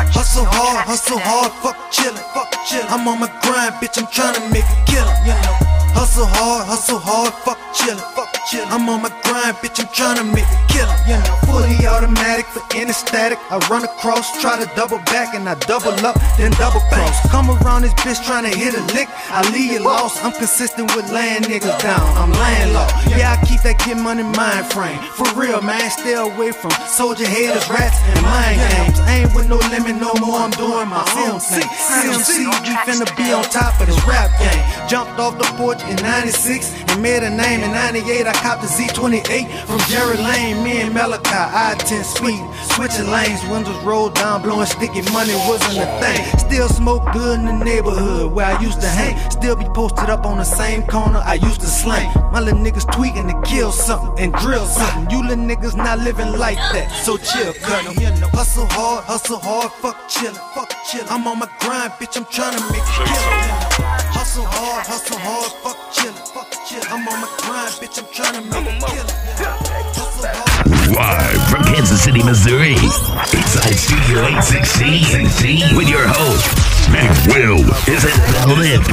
Hustle hard, hustle hard, fuck chillin', fuck chillin'. I'm on my grind, bitch, I'm tryna make a killin'. Hustle hard, hustle hard, fuck chillin', fuck chillin'. I'm on my grind, bitch, I'm tryna make a killin', you know. Fully automatic for static. I run across, try to double back, and I double up, then double cross. Come around this bitch tryna hit a lick, I leave you lost. I'm consistent with laying niggas down, I'm laying low. Yeah, I keep that get money mind frame. For real, man, stay away from soldier haters, rats, and mind games. I ain't with no limit no more, I'm doing my own thing. CMC, we finna be on top of this rap game. Jumped off the porch in 96 and made a name in 98. I copped the Z28 from Jerry Lane, me and Malachi, I-10 sweet. Switching lanes, windows rolled down, blowing sticky money wasn't a thing. Still smoke good in the neighborhood where I used to hang. Still be posted up on the same corner I used to slang. My little niggas tweaking to kill something and drill something. You little niggas not living like that, so chill, cut 'em. Hustle hard, hustle hard, fuck chillin', fuck chillin'. I'm on my grind, bitch, I'm tryna make a killin'. Hustle hard, hustle hard, fuck chillin', fuck chillin'. I'm on my grind, bitch, I'm tryna make a killin'. Hustle hard. Live from Kansas City, Missouri. Inside Studio 816 with your host, Big Will is in the building.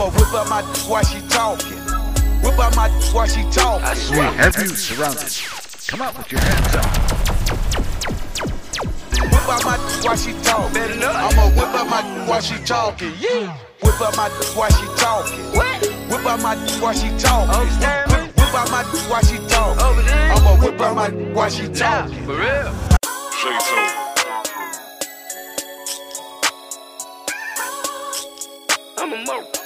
I'ma whip up my while she talking. Whip up my while she talking. We have you surrounded. Come out with your hands up. Whip up my while she talking. I'ma whip up my while she talking. Yeah. Whip up my while she talking. What? Whip up my while she talking. Whip, whip up my while she talking. I'ma whip up my while she talking. For real. Say so. I'm a mo.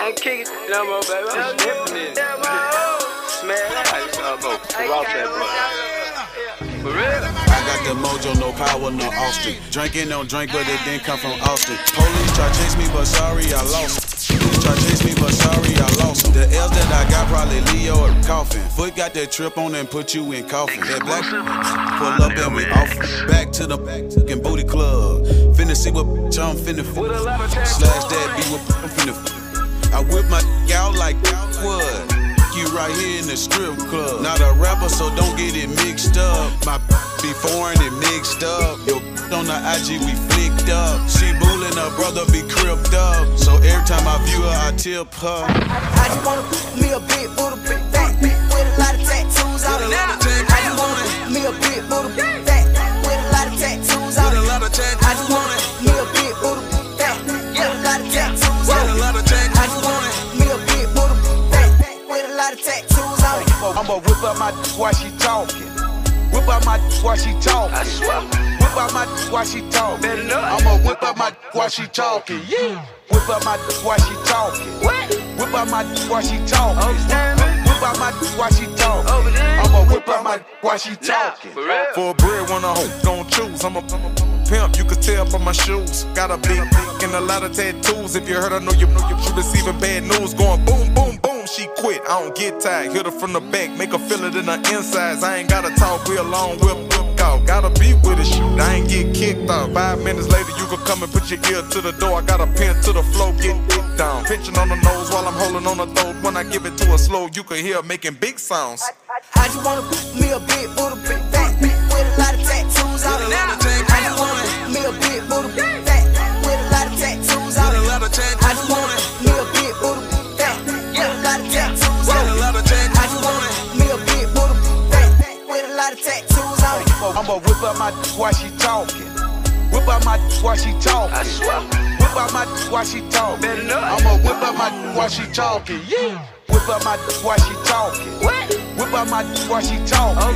I I ain't kicking no more, baby. I'm. Smash. For real? Got the mojo, no power, no Austin. Drinking, don't drink, but it didn't come from Austin. Police try chase me, but sorry, I lost. Police try chase me, but sorry, I lost. The L's that I got probably Leo or coffin. Foot got that trip on and put you in coffin. That black pull up and we off. Back to the back fucking booty club. Finna see what I'm finna Slash that be what I'm finna I whip my out like wood you right here in the strip club. Not a rapper, so don't get it mixed up. My be foreign and mixed up. Yo, on the IG, we flicked up. She bullin', her brother be cripped up. So every time I view her, I tip her. I just wanna put me a big booty, big fat with a lot of tattoos on it. I just wanna me a big booty, I'ma whip up my while she talking. Whip up my while she talking. I swear. Whip up my while she talking. I'ma whip up my while she talking. Yeah. Whip up my while she talking. What? Whip up my while she talking. Whip up my while she talking. I'ma whip up my while she talking. For a bread, when a hoe gon' choose. I'm a, I'm a pimp, you can tell by my shoes. Got a big dick and a lot of tattoos. If you heard, I know you know you she receiving bad news. Going boom, boom, boom. She quit. I don't get tired. Hit her from the back, make her feel it in her insides. I ain't gotta talk real long, whip, whip out. Gotta be with it, shoot. I ain't get kicked out. Five minutes later, you can come and put your ear to the door. I got a pin to the floor, get kicked down. Pinching on the nose while I'm holding on the throat. When I give it to her slow, you can hear her making big sounds. I just wanna put me a big booty, big fat bitch with a lot of tattoos on it. I just wanna put me a big booty, big fat with a lot of tattoos on it. I'ma whip up my while she talking. Whip up my while she talking. I swear. Whip up my while she talking. I'ma whip up my while she talking. Yeah. Whip up my while she talking. What? Whip up my while she talking.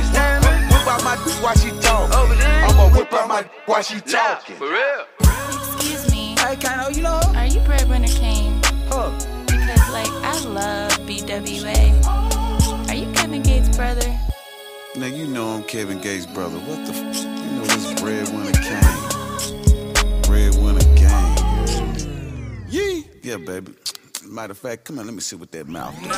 Whip up my while she talking. I'ma whip up my while she talking. For real? Excuse me. Hey, Kano, you know? Are you Breadwinner King? Huh. Because, like, I love BWA. Are you Kevin Gates' brother? Now you know I'm Kevin Gates' brother. What the f? You know this breadwinner Kane. Breadwinner gang. Yee. Yeah, baby. Matter of fact, come on, let me see what that mouth does.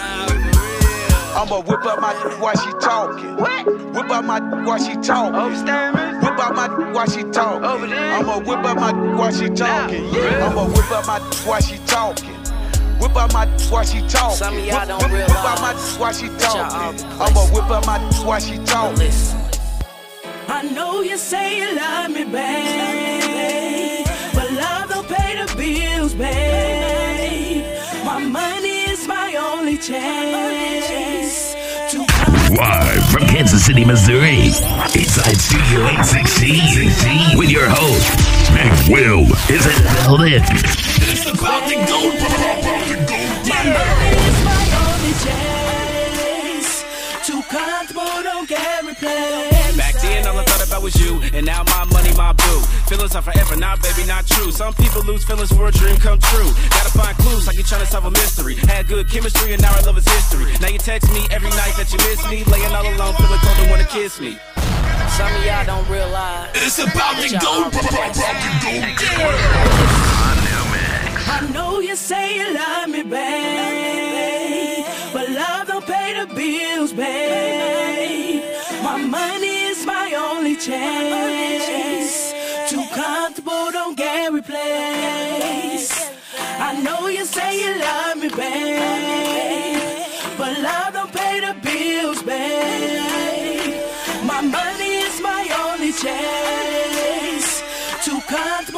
I'ma whip up my while she talking. What? Whip up my while she talking. Whip up my while she talking. I'ma whip up my while she talking. Yeah. I'ma whip up my while she talking. Whip up my while she talking. Some of y'all Whip- don't whip- realize Whip up my while she that y'all. I'ma whip up my while she talking. I know you say you love me, babe, but love don't pay the bills, babe. My money is my only chance to Live from Kansas City, Missouri, inside Studio 816 with your host, Big Will is in the building. It's about to go, to go It's my only chance. Too comfortable, don't get replaced. Back then, all I thought about was you, and now my money, my boo. Feelings are forever, now baby, not true. Some people lose feelings for a dream come true. Gotta find clues like you're trying to solve a mystery. Had good chemistry, and now our love is history. Now you text me every night that you miss me, laying all alone, feeling cold and wanna kiss me. Some of y'all don't realize. It's about to go, about to go I know you say you love me, babe, but love don't pay the bills, babe. My money is my only chance. Too comfortable, don't get replaced. I know you say you love me, babe, but love don't pay the bills, babe. My money is my only chance. Too comfortable,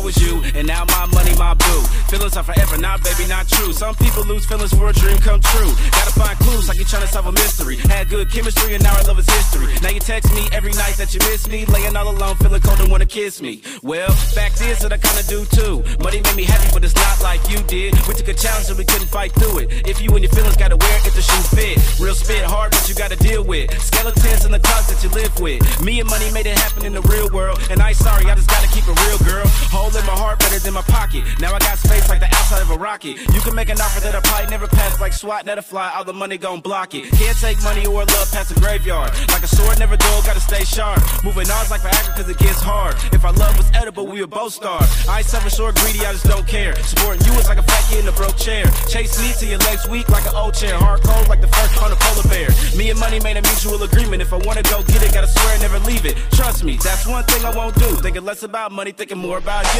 I was you, and now my money, my boo. Feelings are forever, now baby, not true. Some people lose feelings for a dream come true. Gotta find clues like you're trying to solve a mystery. Had good chemistry, and now our love is history. Now you text me every night that you miss me, laying all alone, feeling cold and wanna kiss me. Well, fact is that I kinda do too. Money made me happy, but it's not like you did. We took a challenge and we couldn't fight through it. If you and your feelings gotta wear it, the shoe fit. Real spit hard, but you gotta deal with. Skeletons in the closet that you live with. Me and money made it happen in the real world, and I sorry, I just gotta keep it real, girl. Hole in my heart, but greater than my pocket. Now I got space like the outside of a rocket. You can make an offer that I probably never pass, like SWAT, it fly, all the money gon' block it. Can't take money or love past the graveyard. Like a sword, never dull, gotta stay sharp. Moving on like Viagra, cause it gets hard. If our love was edible, we would both starve. I ain't selfish or greedy, I just don't care. Supporting you is like a fat kid in a broke chair. Chase me till your legs weak like an old chair. Hard cold like the first on a polar bear. Me and money made a mutual agreement. If I wanna go get it, gotta swear and never leave it. Trust me, that's one thing I won't do. Thinking less about money, thinking more about you.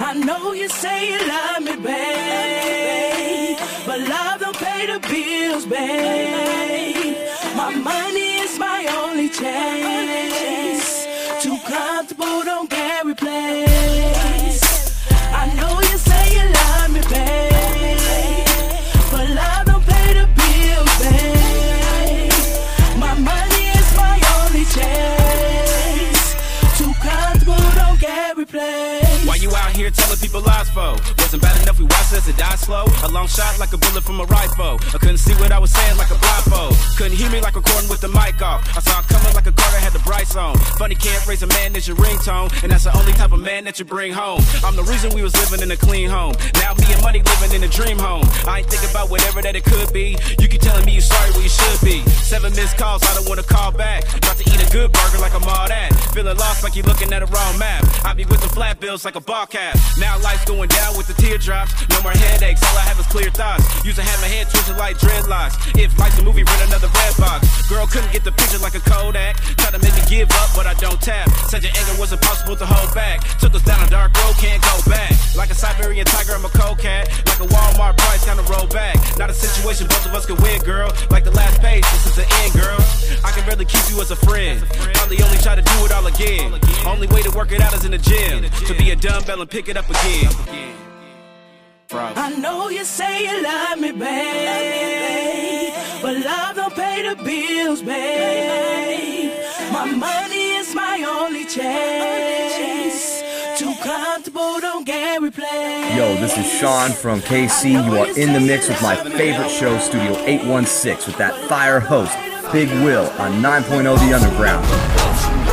I know you say you love me, babe, but love don't pay the bills, babe. My money is my only chance. Too comfortable, don't people for? Wasn't bad enough we watched us to die slow. A long shot like a bullet from a rifle. I couldn't see what I was saying like a blindfold. Couldn't hear me like recording with the mic off. I saw it coming like a car that had the brights on. Funny can't raise a man that's your ringtone, and that's the only type of man that you bring home. I'm the reason we was living in a clean home. Now me and money living in a dream home. I ain't thinking about whatever that it could be. You keep telling me you sorry when you should be. Seven missed calls, I don't wanna call back. About to eat a good burger like I'm all that. Feeling lost like you looking at a wrong map. I be with the flat bills like a ball cap. Now life's going down with the teardrops. No more headaches, all I have is clear thoughts. Used to have my head twisted like dreadlocks. If life's a movie, rent another red box. Girl couldn't get the picture like a Kodak. Tried to make me give up, but I don't tap. Said your anger was impossible to hold back. Took us down a dark road, can't go back. Like a Siberian tiger, I'm a cold cat. Like a Walmart price, kinda roll back. Not a situation both of us could win, girl. Like the last page, this is the end, girl. I can barely keep you as a friend. Probably only try to do it all again. Only way to work it out is in the gym. To be a dumbbell and pick it up again. I know you say you love me, babe, but love don't pay the bills, babe. My money is my only chance. Too comfortable, don't get replaced. Yo, this is Sean from KC. You are in the mix with my favorite show, Studio 816, with that fire host, Big Will, on 9.0 The Underground.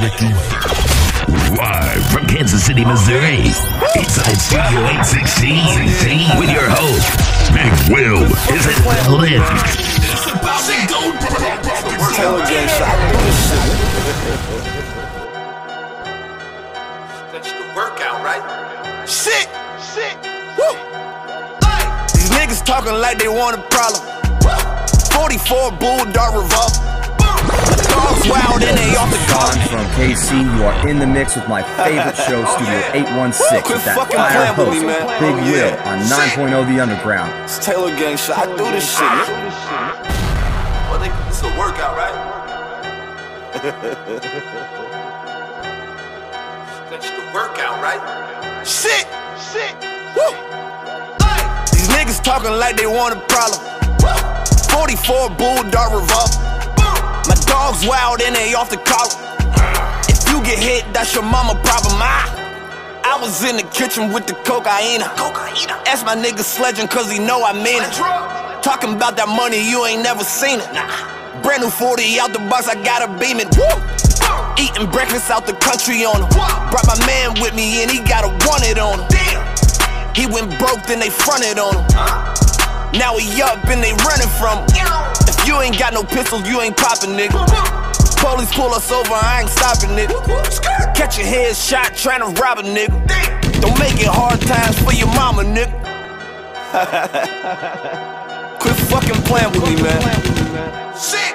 Seismic in the mix with my favorite show, Studio 816, Quit with that fire host, me, man. Big Oh, Will, yeah. on 9.0 The Underground. It's Taylor gang shit. I do this shit. Well, they, it's a workout, right? That's the workout, right? Shit! Shit! Woo! These niggas talking like they want a problem. 44 Bulldog revolver. My dog's wild and they off the collar. If you get hit, that's your mama problem. I, I was in the kitchen with the cocaine. Ask my nigga sledging cause he know I mean it. Talking about that money, you ain't never seen it. Brand new 40 out the box, I got a beaming. Woo! Eating breakfast out the country on him. Brought my man with me and he got a wanted on him. He went broke, then they fronted on him. Now he up and they running from him. If you ain't got no pistols, you ain't popping, nigga. Police pull us over, I ain't stopping, it. Catch your head shot trying to rob a nigga. Don't make it hard times for your mama, nigga. Quit fucking playing with me, man. Shit!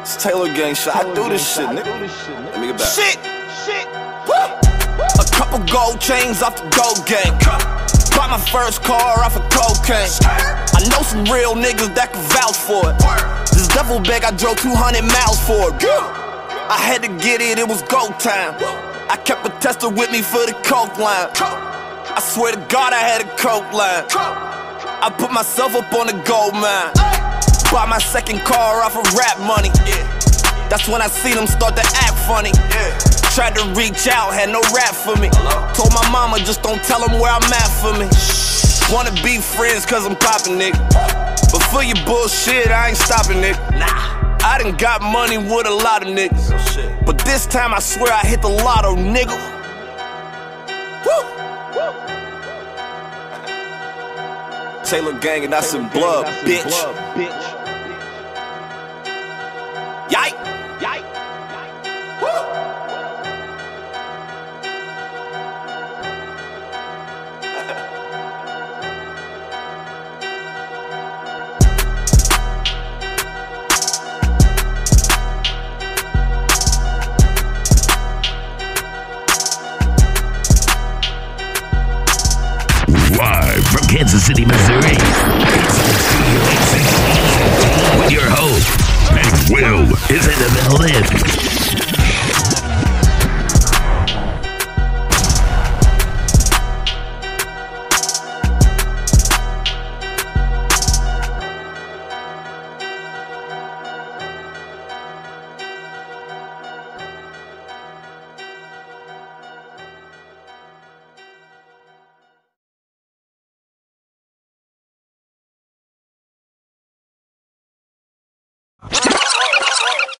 It's Taylor gang shit. I do this shit, nigga. Let me get back. Shit! Shit! A couple gold chains off the gold game. Bought my first car off of cocaine. Know some real niggas that can vouch for it. This duffel bag, I drove 200 miles for it. I had to get it, it was go time. I kept a tester with me for the coke line. I swear to God, I had a coke line. I put myself up on the gold mine. Bought my second car off of rap money. That's when I seen them start to act funny. Tried to reach out, had no rap for me. Told my mama just don't tell them where I'm at for me. Wanna be friends cause I'm poppin', nigga. But for your bullshit, I ain't stopping, nigga. Nah. I done got money with a lot of niggas. Oh, but this time I swear I hit the lotto, nigga. Woo! Taylor gang and that's in blood, bitch. Yike! Yike! Kansas City, Missouri. With your host, Matt Will is in the building.